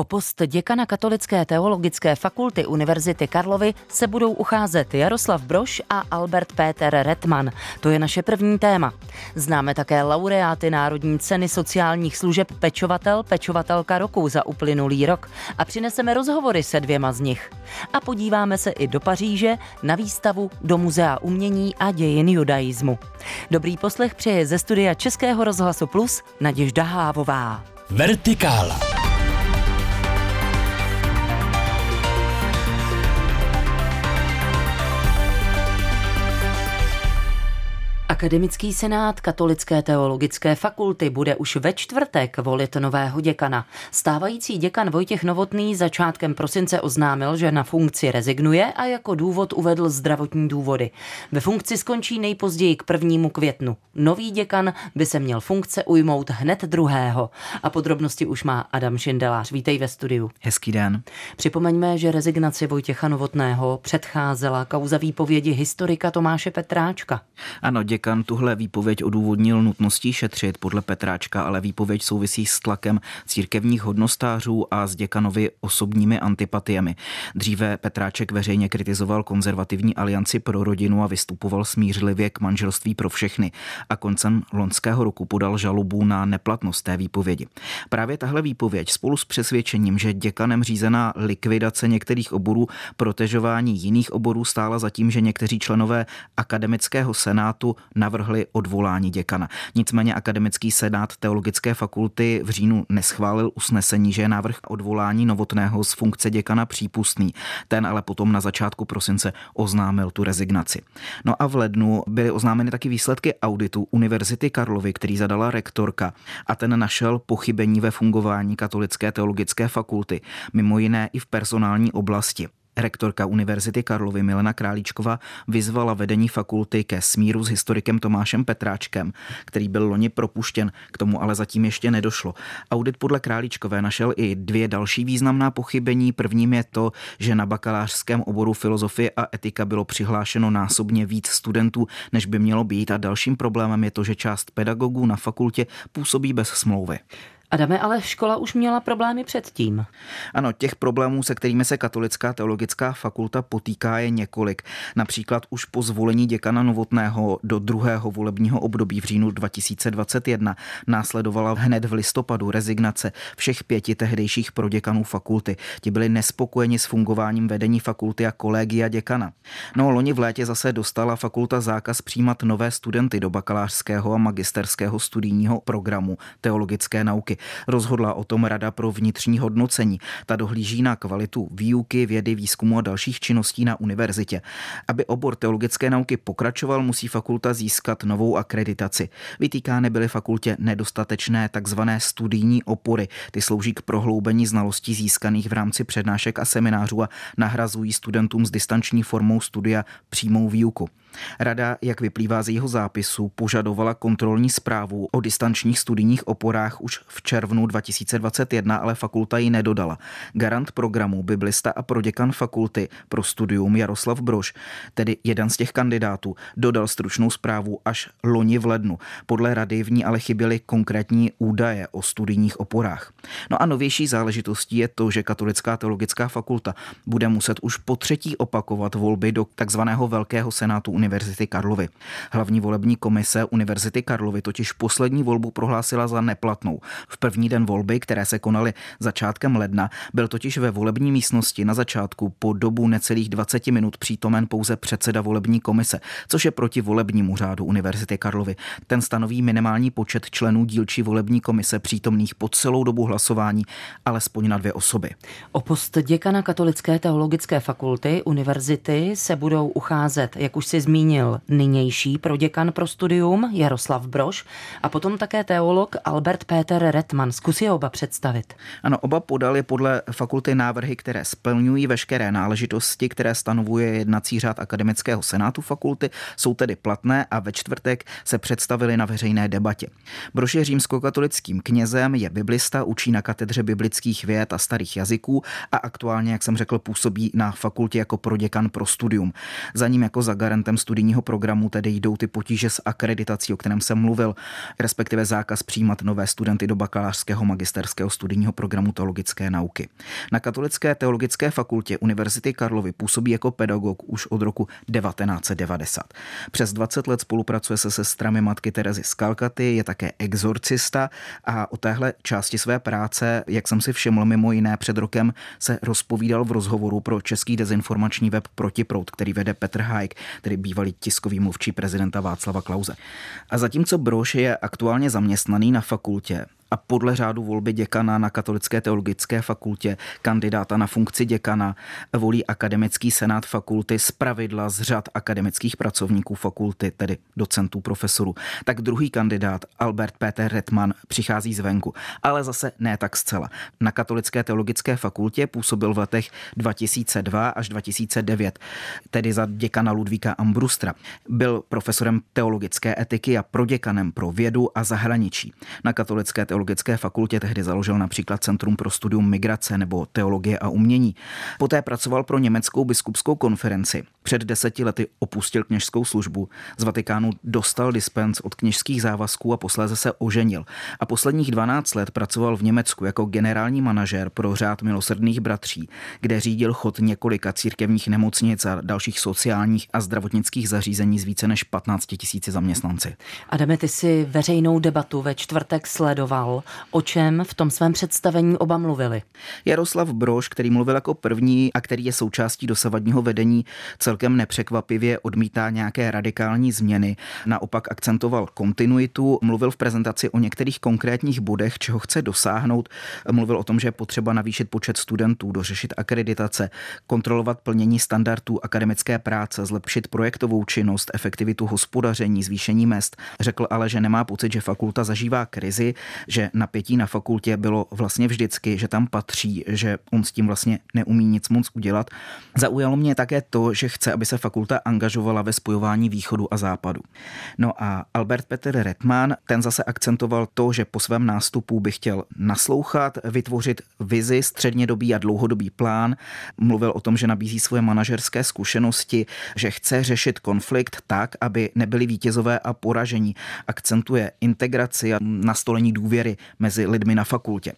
O post děkana Katolické teologické fakulty Univerzity Karlovy se budou ucházet Jaroslav Broš a Albert Péter Retman. To je naše první téma. Známe také laureáty Národní ceny sociálních služeb Pečovatel, Pečovatelka roku za uplynulý rok a přineseme rozhovory se dvěma z nich. A podíváme se i do Paříže na výstavu do Muzea umění a dějin judaismu. Dobrý poslech přeje ze studia Českého rozhlasu Plus Naděžda Hávová. Vertikála. Akademický senát Katolické teologické fakulty bude už ve čtvrtek volit nového děkana. Stávající děkan Vojtěch Novotný začátkem prosince oznámil, že na funkci rezignuje a jako důvod uvedl zdravotní důvody. Ve funkci skončí nejpozději k prvnímu květnu. Nový děkan by se měl funkce ujmout hned druhého. A podrobnosti už má Adam Šindelář. Vítej ve studiu. Hezký den. Připomeňme, že rezignaci Vojtěcha Novotného předcházela kauza výpovědi historika Tomáše Petráčka. Ano, děkan Děkan tuhle výpověď odůvodnil nutností šetřit podle Petráčka, ale výpověď souvisí s tlakem církevních hodnostářů a s děkanovi osobními antipatiemi. Dříve Petráček veřejně kritizoval konzervativní alianci pro rodinu a vystupoval smířlivě k manželství pro všechny a koncem loňského roku podal žalobu na neplatnost té výpovědi. Právě tahle výpověď spolu s přesvědčením, že děkanem řízená likvidace některých oborů, protežování jiných oborů stála za tím, že někteří členové akademického senátu navrhli odvolání děkana. Nicméně akademický senát teologické fakulty v říjnu neschválil usnesení, že je návrh odvolání novotného z funkce děkana přípustný. Ten ale potom na začátku prosince oznámil tu rezignaci. No a v lednu byly oznámeny taky výsledky auditu Univerzity Karlovy, který zadala rektorka a ten našel pochybení ve fungování katolické teologické fakulty, mimo jiné i v personální oblasti. Rektorka Univerzity Karlovy Milena Králíčková vyzvala vedení fakulty ke smíru s historikem Tomášem Petráčkem, který byl loni propuštěn, k tomu ale zatím ještě nedošlo. Audit podle Králíčkové našel i dvě další významná pochybení. Prvním je to, že na bakalářském oboru filozofie a etika bylo přihlášeno násobně víc studentů, než by mělo být a dalším problémem je to, že část pedagogů na fakultě působí bez smlouvy. Adame, ale škola už měla problémy předtím. Ano, těch problémů, se kterými se Katolická teologická fakulta potýká, je několik. Například už po zvolení děkana Novotného do druhého volebního období v říjnu 2021 následovala hned v listopadu rezignace všech pěti tehdejších proděkanů fakulty. Ti byli nespokojeni s fungováním vedení fakulty a kolegia děkana. No, loni v létě zase dostala fakulta zákaz přijímat nové studenty do bakalářského a magisterského studijního programu teologické nauky. Rozhodla o tom Rada pro vnitřní hodnocení. Ta dohlíží na kvalitu výuky, vědy, výzkumu a dalších činností na univerzitě. Aby obor teologické nauky pokračoval, musí fakulta získat novou akreditaci. Vytýkány byly fakultě nedostatečné takzvané studijní opory. Ty slouží k prohloubení znalostí získaných v rámci přednášek a seminářů a nahrazují studentům s distanční formou studia přímou výuku. Rada, jak vyplývá z jeho zápisu, požadovala kontrolní zprávu o distančních studijních oporách už v červnu 2021, ale fakulta ji nedodala. Garant programu, biblista a proděkan fakulty pro studium Jaroslav Brož, tedy jeden z těch kandidátů, dodal stručnou zprávu až loni v lednu. Podle rady v ní ale chyběly konkrétní údaje o studijních oporách. No a novější záležitostí je to, že Katolická teologická fakulta bude muset už po třetí opakovat volby do takzvaného Velkého senátu Univerzity Karlovy. Hlavní volební komise Univerzity Karlovy totiž poslední volbu prohlásila za neplatnou. V první den volby, které se konaly začátkem ledna, byl totiž ve volební místnosti na začátku po dobu necelých 20 minut přítomen pouze předseda volební komise, což je proti volebnímu řádu Univerzity Karlovy. Ten stanoví minimální počet členů dílčí volební komise přítomných po celou dobu hlasování, alespoň na dvě osoby. O post děkana Katolické teologické fakulty univerzity se budou ucházet, jak už si zmínil, nynější proděkan pro studium Jaroslav Broš a potom také teolog Albert Péter Retman. Zkusí oba představit. Ano, oba podali podle fakulty návrhy, které splňují veškeré náležitosti, které stanovuje jednací řád akademického senátu fakulty, jsou tedy platné a ve čtvrtek se představili na veřejné debatě. Brož je římskokatolickým knězem, je biblista, učí na katedře biblických věd a starých jazyků a aktuálně, jak jsem řekl, působí na fakultě jako proděkan pro studium. Za ním jako za garantem studijního programu tedy jdou ty potíže s akreditací, o kterém jsem mluvil, respektive zákaz přijímat nové studenty do bakalářského magisterského studijního programu teologické nauky. Na Katolické teologické fakultě Univerzity Karlovy působí jako pedagog už od roku 1990. Přes 20 let spolupracuje se sestrami matky Terezy z Kalkaty, je také exorcista a o téhle části své práce, jak jsem si všiml mimo jiné před rokem, se rozpovídal v rozhovoru pro český dezinformační web Protiprout, který vede Petr Hajk, tedy bývalý tiskový mluvčí prezidenta Václava Klauze. A zatímco Broš je aktuálně zaměstnaný na fakultě, a podle řádu volby děkana na Katolické teologické fakultě kandidáta na funkci děkana volí akademický senát fakulty z pravidla z řad akademických pracovníků fakulty, tedy docentů, profesorů. Tak druhý kandidát, Albert Peter Retman, přichází zvenku, ale zase ne tak zcela. Na Katolické teologické fakultě působil v letech 2002 až 2009, tedy za děkana Ludvíka Ambrustra. Byl profesorem teologické etiky a proděkanem pro vědu a zahraničí. Na Katolické teologické teologické fakultě tehdy založil například Centrum pro studium migrace nebo teologie a umění. Poté pracoval pro německou biskupskou konferenci. Před deseti lety opustil kněžskou službu. Z Vatikánu dostal dispens od kněžských závazků a posléze se oženil. A posledních 12 let pracoval v Německu jako generální manažer pro řád milosrdných bratří, kde řídil chod několika církevních nemocnic a dalších sociálních a zdravotnických zařízení z více než 15 tisíci zaměstnanci. Adame, ty si veřejnou debatu ve čtvrtek sledoval říkal, o čem v tom svém představení oba mluvili. Jaroslav Brož, který mluvil jako první a který je součástí dosavadního vedení, celkem nepřekvapivě odmítá nějaké radikální změny. Naopak akcentoval kontinuitu, mluvil v prezentaci o některých konkrétních bodech, čeho chce dosáhnout. Mluvil o tom, že je potřeba navýšit počet studentů, dořešit akreditace, kontrolovat plnění standardů akademické práce, zlepšit projektovou činnost, efektivitu hospodaření, zvýšení mest. Řekl ale, že nemá pocit, že fakulta zažívá krizi, že že napětí na fakultě bylo vlastně vždycky, že tam patří, že on s tím vlastně neumí nic moc udělat. Zaujalo mě také to, že chce, aby se fakulta angažovala ve spojování východu a západu. No a Albert Peter Redman, ten zase akcentoval to, že po svém nástupu by chtěl naslouchat, vytvořit vizi, střednědobý a dlouhodobý plán. Mluvil o tom, že nabízí svoje manažerské zkušenosti, že chce řešit konflikt tak, aby nebyli vítězové a poražení. Akcentuje integraci a nastolení důvěry mezi lidmi na fakultě.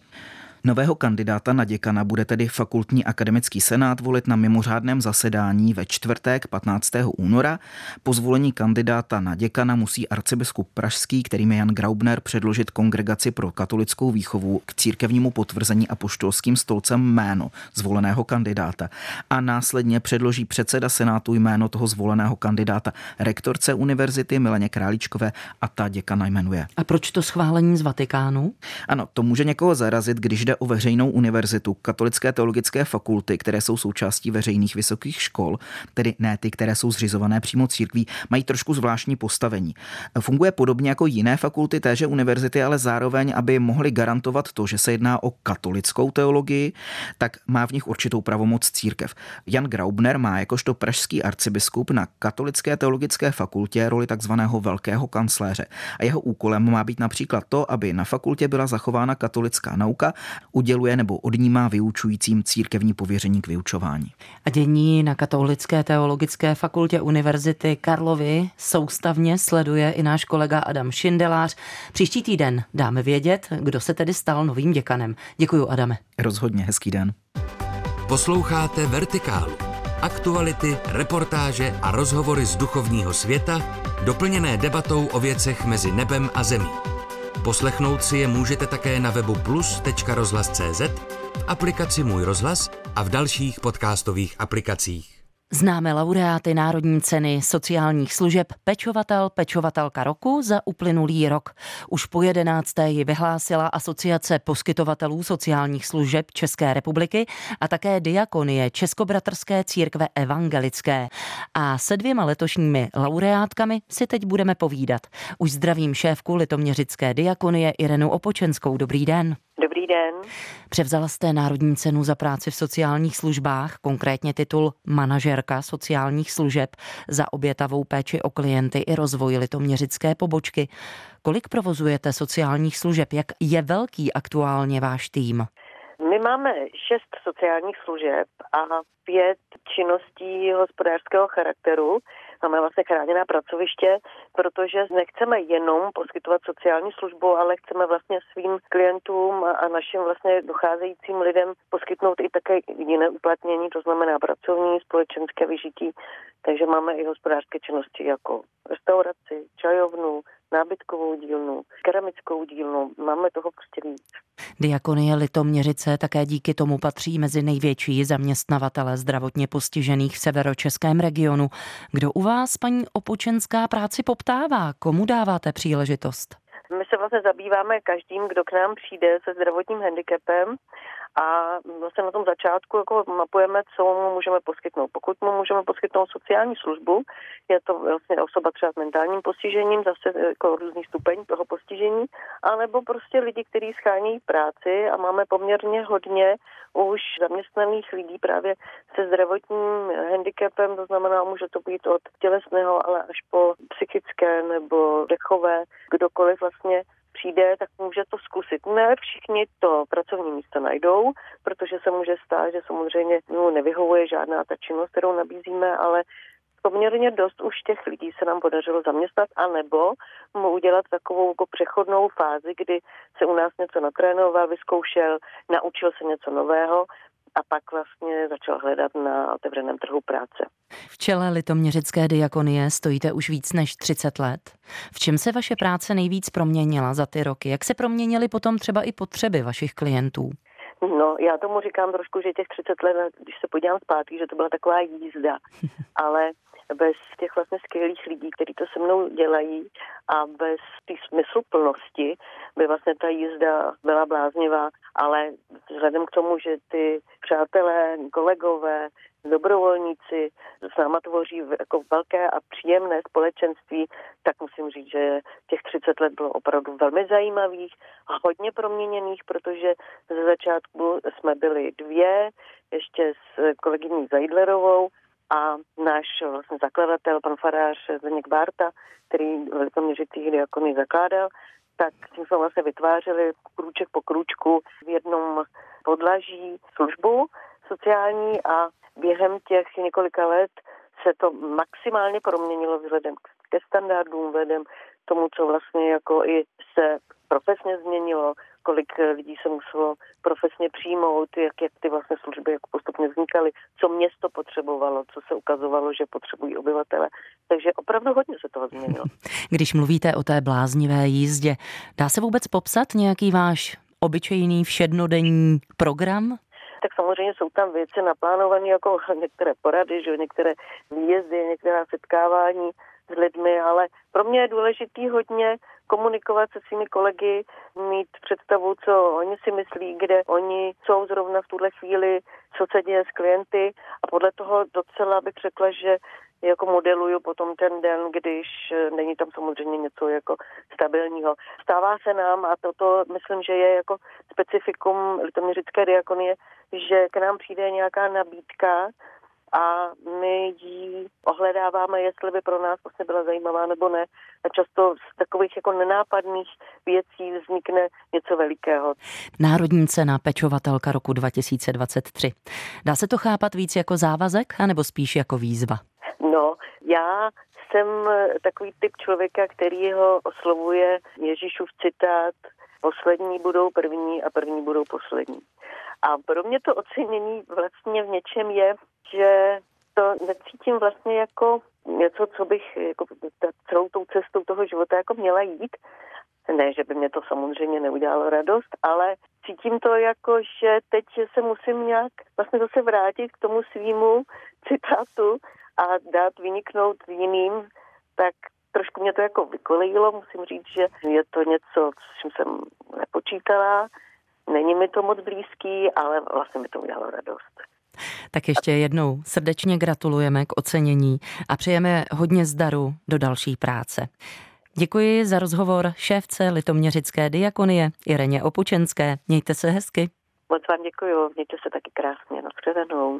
Nového kandidáta na děkana bude tedy fakultní akademický senát volit na mimořádném zasedání ve čtvrtek 15. února. Po zvolení kandidáta na děkana musí arcibiskup Pražský, kterým je Jan Graubner, předložit kongregaci pro katolickou výchovu k církevnímu potvrzení a poštolským stolcem jméno zvoleného kandidáta a následně předloží předseda senátu jméno toho zvoleného kandidáta rektorce univerzity Mileně Králíčkové a ta děkana jmenuje. A proč to schválení z Vatikánu? Ano, to může někoho zarazit, když jde jde o veřejnou univerzitu, katolické teologické fakulty, které jsou součástí veřejných vysokých škol, tedy ne ty, které jsou zřizované přímo církví, mají trošku zvláštní postavení. Funguje podobně jako jiné fakulty téže univerzity, ale zároveň, aby mohli garantovat to, že se jedná o katolickou teologii, tak má v nich určitou pravomoc církev. Jan Graubner má jakožto pražský arcibiskup na katolické teologické fakultě roli takzvaného velkého kancléře. A jeho úkolem má být například to, aby na fakultě byla zachována katolická nauka uděluje nebo odnímá vyučujícím církevní pověření k vyučování. A dění na Katolické teologické fakultě Univerzity Karlovy soustavně sleduje i náš kolega Adam Šindelář. Příští týden dáme vědět, kdo se tedy stal novým děkanem. Děkuji, Adame. Rozhodně hezký den. Posloucháte Vertikálu. Aktuality, reportáže a rozhovory z duchovního světa, doplněné debatou o věcech mezi nebem a zemí. Poslechnout si je můžete také na webu plus.rozhlas.cz, v aplikaci Můj rozhlas a v dalších podcastových aplikacích. Známe laureáty Národní ceny sociálních služeb Pečovatel, Pečovatelka roku za uplynulý rok. Už po jedenácté ji vyhlásila Asociace poskytovatelů sociálních služeb České republiky a také Diakonie Českobratrské církve evangelické. A se dvěma letošními laureátkami si teď budeme povídat. Už zdravím šéfku Litoměřické diakonie Irenu Opočenskou. Dobrý den. Dobrý den. Převzala jste Národní cenu za práci v sociálních službách, konkrétně titul manažerka sociálních služeb za obětavou péči o klienty i rozvoj litoměřické pobočky. Kolik provozujete sociálních služeb? Jak je velký aktuálně váš tým? My máme šest sociálních služeb a pět činností hospodářského charakteru. Máme vlastně chráněná pracoviště, protože nechceme jenom poskytovat sociální službu, ale chceme vlastně svým klientům a našim vlastně docházejícím lidem poskytnout i také jiné uplatnění, to znamená pracovní, společenské vyžití. Takže máme i hospodářské činnosti jako restauraci, čajovnu, nábytkovou dílnu, keramickou dílnu. Máme toho prostě víc. Diakonie Litoměřice také díky tomu patří mezi největší zaměstnavatele zdravotně postižených v severočeském regionu. Kdo u vás, paní Opučenská, práci poptává? Komu dáváte příležitost? My se vlastně zabýváme každým, kdo k nám přijde se zdravotním handicapem a vlastně na tom začátku jako mapujeme, co mu můžeme poskytnout. Pokud mu můžeme poskytnout sociální službu, je to vlastně osoba třeba s mentálním postižením, zase jako různý stupeň toho postižení, anebo prostě lidi, kteří schání práci a máme poměrně hodně už zaměstnaných lidí právě se zdravotním handicapem, to znamená, může to být od tělesného, ale až po psychické nebo dechové, kdokoliv vlastně přijde, tak může to zkusit. Ne všichni to pracovní místo najdou, protože se může stát, že samozřejmě no, nevyhovuje žádná ta činnost, kterou nabízíme, ale poměrně dost už těch lidí se nám podařilo zaměstnat, anebo mu udělat takovou jako přechodnou fázi, kdy se u nás něco natrénoval, vyzkoušel, naučil se něco nového a pak vlastně začal hledat na otevřeném trhu práce. V čele litoměřické diakonie stojíte už víc než 30 let. V čem se vaše práce nejvíc proměnila za ty roky? Jak se proměnily potom třeba i potřeby vašich klientů? No, já tomu říkám trošku, že těch 30 let, když se podívám zpátky, že to byla taková jízda, ale bez těch vlastně skvělých lidí, kteří to se mnou dělají a bez té smysluplnosti by vlastně ta jízda byla bláznivá, ale vzhledem k tomu, že ty přátelé, kolegové, dobrovolníci s náma tvoří jako velké a příjemné společenství, tak musím říct, že těch 30 let bylo opravdu velmi zajímavých a hodně proměněných, protože ze začátku jsme byli dvě, ještě s kolegyní Zajdlerovou, a náš vlastně zakladatel, pan farář Zdeněk Bárta, který velikoměřitý diakony zakládal, tak tím jsme vlastně vytvářeli krůček po krůčku v jednom podlaží službu sociální a během těch několika let se to maximálně proměnilo vzhledem ke standardům, vzhledem tomu, co vlastně jako i se profesně změnilo, kolik lidí se muselo profesně přijmout, jak, jak ty vlastně služby jako postupně vznikaly, co město potřebovalo, co se ukazovalo, že potřebují obyvatele. Takže opravdu hodně se toho změnilo. Když mluvíte o té bláznivé jízdě, dá se vůbec popsat nějaký váš obyčejný všednodenní program? tak samozřejmě jsou tam věci naplánované jako některé porady, že některé výjezdy, některá setkávání s lidmi, ale pro mě je důležitý hodně komunikovat se svými kolegy, mít představu, co oni si myslí, kde oni jsou zrovna v tuhle chvíli, co se děje s klienty a podle toho docela bych řekla, že jako modeluju potom ten den, když není tam samozřejmě něco jako stabilního. Stává se nám, a toto myslím, že je jako specifikum litoměřické diakonie, že k nám přijde nějaká nabídka, a my ji ohledáváme, jestli by pro nás vlastně byla zajímavá nebo ne. A často z takových jako nenápadných věcí vznikne něco velikého. Národní cena pečovatelka roku 2023. Dá se to chápat víc jako závazek, anebo spíš jako výzva? No, já jsem takový typ člověka, který ho oslovuje Ježíšův citát poslední budou první a první budou poslední. A pro mě to ocenění vlastně v něčem je že to necítím vlastně jako něco, co bych jako celou tou cestou toho života jako měla jít. Ne, že by mě to samozřejmě neudělalo radost, ale cítím to jako, že teď se musím nějak vlastně zase vrátit k tomu svýmu citátu a dát vyniknout jiným, tak trošku mě to jako vykolejilo. Musím říct, že je to něco, s čím jsem nepočítala. Není mi to moc blízký, ale vlastně mi to udělalo radost. Tak ještě jednou srdečně gratulujeme k ocenění a přejeme hodně zdaru do další práce. Děkuji za rozhovor šéfce Litoměřické diakonie Ireně Opučenské. Mějte se hezky. Moc vám děkuji, mějte se taky krásně. Nashledanou.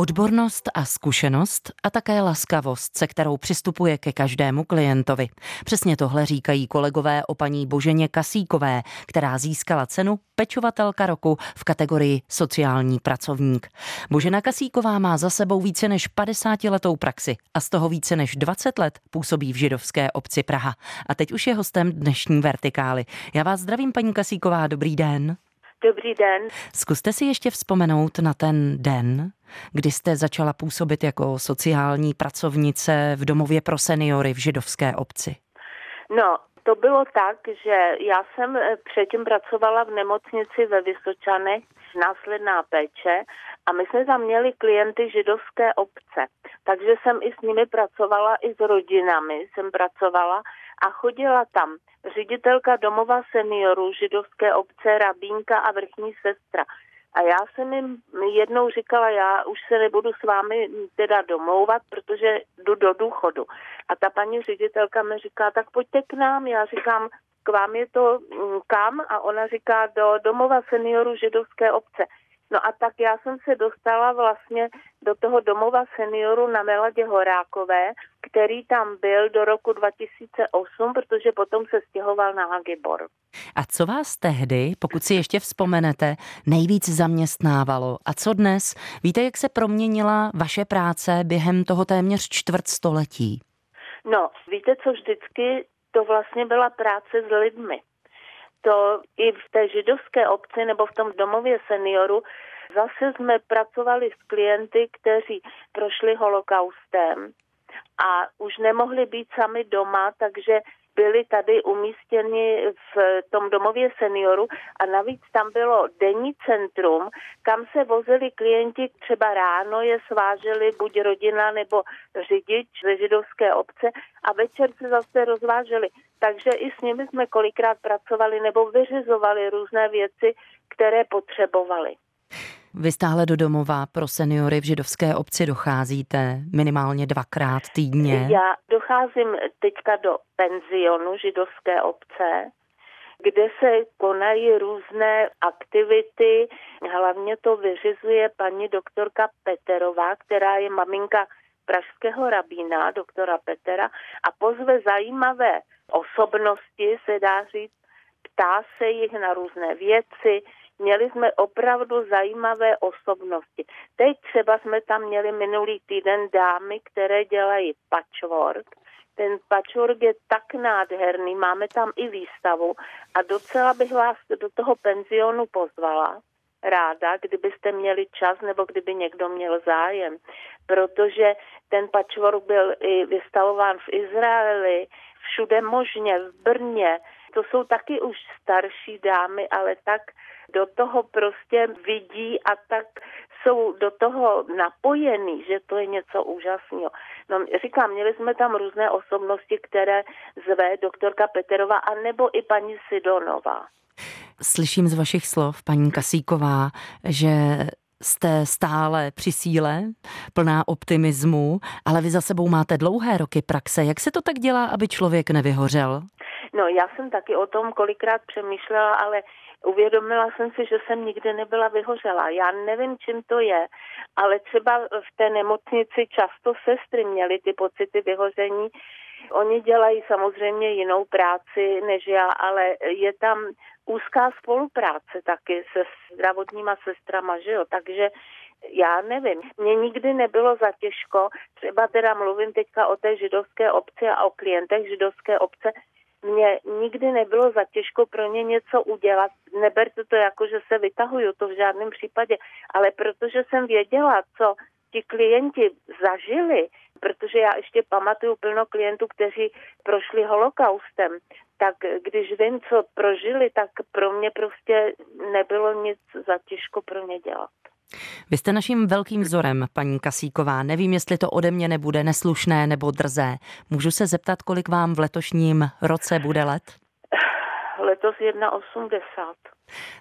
Odbornost a zkušenost a také laskavost, se kterou přistupuje ke každému klientovi. Přesně tohle říkají kolegové o paní Boženě Kasíkové, která získala cenu Pečovatelka roku v kategorii sociální pracovník. Božena Kasíková má za sebou více než 50 letou praxi a z toho více než 20 let působí v židovské obci Praha. A teď už je hostem dnešní vertikály. Já vás zdravím, paní Kasíková, dobrý den. Dobrý den. Zkuste si ještě vzpomenout na ten den, kdy jste začala působit jako sociální pracovnice v domově pro seniory v židovské obci. No, to bylo tak, že já jsem eh, předtím pracovala v nemocnici ve Vysočanech, následná péče, a my jsme tam měli klienty židovské obce. Takže jsem i s nimi pracovala, i s rodinami jsem pracovala a chodila tam ředitelka domova seniorů židovské obce, rabínka a vrchní sestra. A já jsem jim jednou říkala, já už se nebudu s vámi teda domlouvat, protože jdu do důchodu. A ta paní ředitelka mi říká, tak pojďte k nám. Já říkám, k vám je to mm, kam? A ona říká, do domova seniorů židovské obce. No a tak já jsem se dostala vlastně do toho domova seniorů na Meladě Horákové, který tam byl do roku 2008, protože potom se stěhoval na Hagibor. A co vás tehdy, pokud si ještě vzpomenete, nejvíc zaměstnávalo? A co dnes? Víte, jak se proměnila vaše práce během toho téměř čtvrtstoletí? No, víte, co vždycky to vlastně byla práce s lidmi to i v té židovské obci nebo v tom domově seniorů zase jsme pracovali s klienty, kteří prošli holokaustem a už nemohli být sami doma, takže byli tady umístěni v tom domově seniorů a navíc tam bylo denní centrum, kam se vozili klienti třeba ráno, je sváželi buď rodina nebo řidič ze židovské obce a večer se zase rozváželi. Takže i s nimi jsme kolikrát pracovali nebo vyřizovali různé věci, které potřebovali. Vy stále do domova pro seniory v židovské obci docházíte minimálně dvakrát týdně. Já docházím teďka do penzionu židovské obce, kde se konají různé aktivity. Hlavně to vyřizuje paní doktorka Peterová, která je maminka pražského rabína, doktora Petera, a pozve zajímavé osobnosti, se dá říct, ptá se jich na různé věci, Měli jsme opravdu zajímavé osobnosti. Teď třeba jsme tam měli minulý týden dámy, které dělají patchwork. Ten patchwork je tak nádherný, máme tam i výstavu a docela bych vás do toho penzionu pozvala ráda, kdybyste měli čas nebo kdyby někdo měl zájem, protože ten patchwork byl i vystavován v Izraeli, všude možně, v Brně. To jsou taky už starší dámy, ale tak do toho prostě vidí a tak jsou do toho napojený, že to je něco úžasného. No, říkám, měli jsme tam různé osobnosti, které zve doktorka Peterová a nebo i paní Sidonová. Slyším z vašich slov, paní Kasíková, že jste stále při síle, plná optimismu, ale vy za sebou máte dlouhé roky praxe. Jak se to tak dělá, aby člověk nevyhořel? No, já jsem taky o tom kolikrát přemýšlela, ale uvědomila jsem si, že jsem nikdy nebyla vyhořela. Já nevím, čím to je, ale třeba v té nemocnici často sestry měly ty pocity vyhoření. Oni dělají samozřejmě jinou práci než já, ale je tam úzká spolupráce taky se zdravotníma sestrama, že jo, takže já nevím, mně nikdy nebylo za těžko, třeba teda mluvím teďka o té židovské obci a o klientech židovské obce, mně nikdy nebylo za těžko pro ně něco udělat. Neberte to jako, že se vytahuju, to v žádném případě, ale protože jsem věděla, co ti klienti zažili, protože já ještě pamatuju plno klientů, kteří prošli holokaustem, tak když vím, co prožili, tak pro mě prostě nebylo nic za těžko pro ně dělat. Vy jste naším velkým vzorem, paní Kasíková. Nevím, jestli to ode mě nebude neslušné nebo drzé. Můžu se zeptat, kolik vám v letošním roce bude let? Letos 1,80.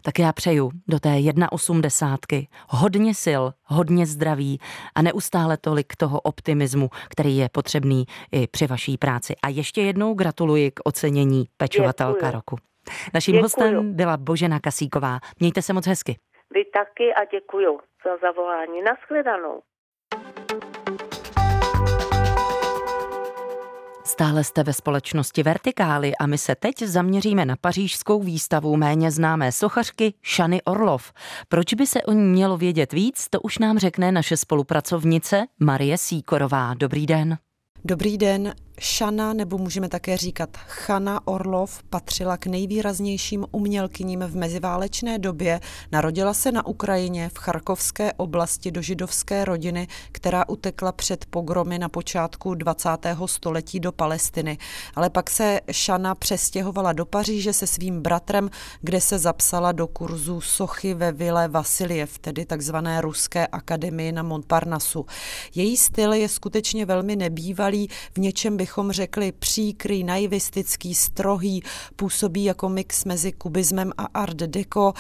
Tak já přeju do té 1,80 hodně sil, hodně zdraví a neustále tolik toho optimismu, který je potřebný i při vaší práci. A ještě jednou gratuluji k ocenění pečovatelka Děkuju. roku. Naším Děkuju. hostem byla Božena Kasíková. Mějte se moc hezky. Vy taky a děkuji za zavolání. Naschledanou. Stále jste ve společnosti Vertikály a my se teď zaměříme na pařížskou výstavu méně známé sochařky Šany Orlov. Proč by se o ní mělo vědět víc, to už nám řekne naše spolupracovnice Marie Síkorová. Dobrý den. Dobrý den, Šana, nebo můžeme také říkat Chana Orlov, patřila k nejvýraznějším umělkyním v meziválečné době. Narodila se na Ukrajině v Charkovské oblasti do židovské rodiny, která utekla před pogromy na počátku 20. století do Palestiny. Ale pak se Šana přestěhovala do Paříže se svým bratrem, kde se zapsala do kurzu sochy ve Vile Vasiljev, tedy takzvané ruské akademii na Montparnasu. Její styl je skutečně velmi nebývalý, v něčem bych bychom řekli příkrý, naivistický, strohý, působí jako mix mezi kubismem a art deco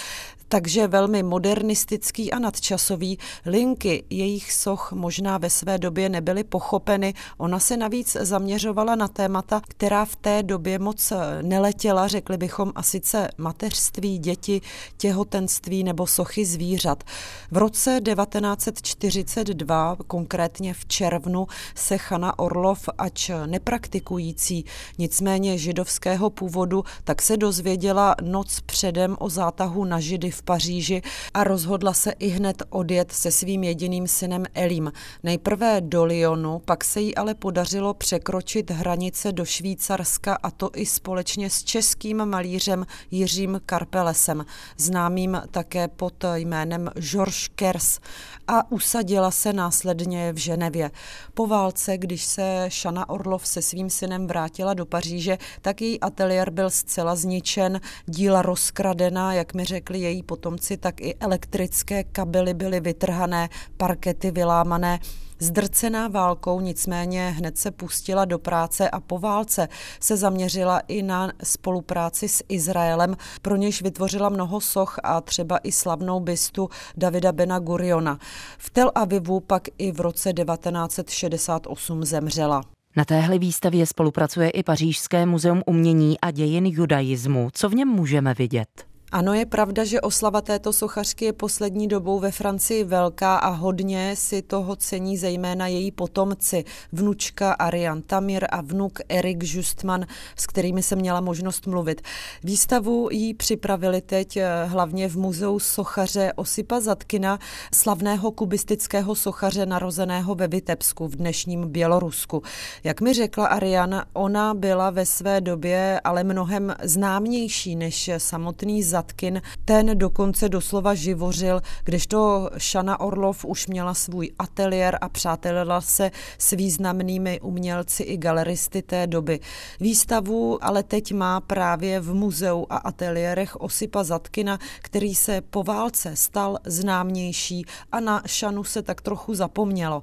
takže velmi modernistický a nadčasový. Linky jejich soch možná ve své době nebyly pochopeny. Ona se navíc zaměřovala na témata, která v té době moc neletěla, řekli bychom, a sice mateřství, děti, těhotenství nebo sochy zvířat. V roce 1942, konkrétně v červnu, se Chana Orlov, ač nepraktikující, nicméně židovského původu, tak se dozvěděla noc předem o zátahu na židy Paříži a rozhodla se i hned odjet se svým jediným synem Elim. Nejprve do Lyonu, pak se jí ale podařilo překročit hranice do Švýcarska a to i společně s českým malířem Jiřím Karpelesem, známým také pod jménem Georges Kers a usadila se následně v Ženevě. Po válce, když se Šana Orlov se svým synem vrátila do Paříže, tak její ateliér byl zcela zničen, díla rozkradená, jak mi řekli její potomci, tak i elektrické kabely byly vytrhané, parkety vylámané. Zdrcená válkou nicméně hned se pustila do práce a po válce se zaměřila i na spolupráci s Izraelem, pro něž vytvořila mnoho soch a třeba i slavnou bystu Davida Bena Guriona. V Tel Avivu pak i v roce 1968 zemřela. Na téhle výstavě spolupracuje i Pařížské muzeum umění a dějin judaismu. Co v něm můžeme vidět? Ano, je pravda, že oslava této sochařky je poslední dobou ve Francii velká a hodně si toho cení zejména její potomci, vnučka Ariane Tamir a vnuk Erik Justman, s kterými se měla možnost mluvit. Výstavu jí připravili teď eh, hlavně v muzeu sochaře Osipa Zatkina, slavného kubistického sochaře narozeného ve Vitebsku v dnešním Bělorusku. Jak mi řekla Ariane, ona byla ve své době ale mnohem známější než samotný Zatkin, ten dokonce doslova živořil, kdežto Šana Orlov už měla svůj ateliér a přátelila se s významnými umělci i galeristy té doby. Výstavu ale teď má právě v muzeu a ateliérech Osipa Zatkina, který se po válce stal známější a na Šanu se tak trochu zapomnělo.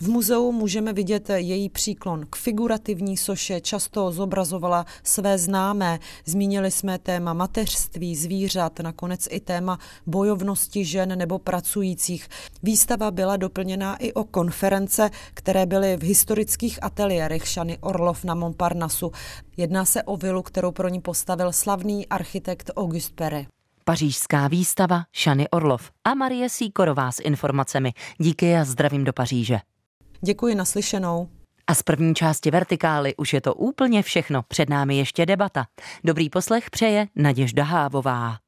V muzeu můžeme vidět její příklon k figurativní soše, často zobrazovala své známé. Zmínili jsme téma mateřství, zvířat, zvířat, nakonec i téma bojovnosti žen nebo pracujících. Výstava byla doplněná i o konference, které byly v historických ateliérech Šany Orlov na Montparnasu. Jedná se o vilu, kterou pro ní postavil slavný architekt Auguste Perret. Pařížská výstava Šany Orlov a Marie Síkorová s informacemi. Díky a zdravím do Paříže. Děkuji naslyšenou. A z první části Vertikály už je to úplně všechno. Před námi ještě debata. Dobrý poslech přeje Naděžda Hávová.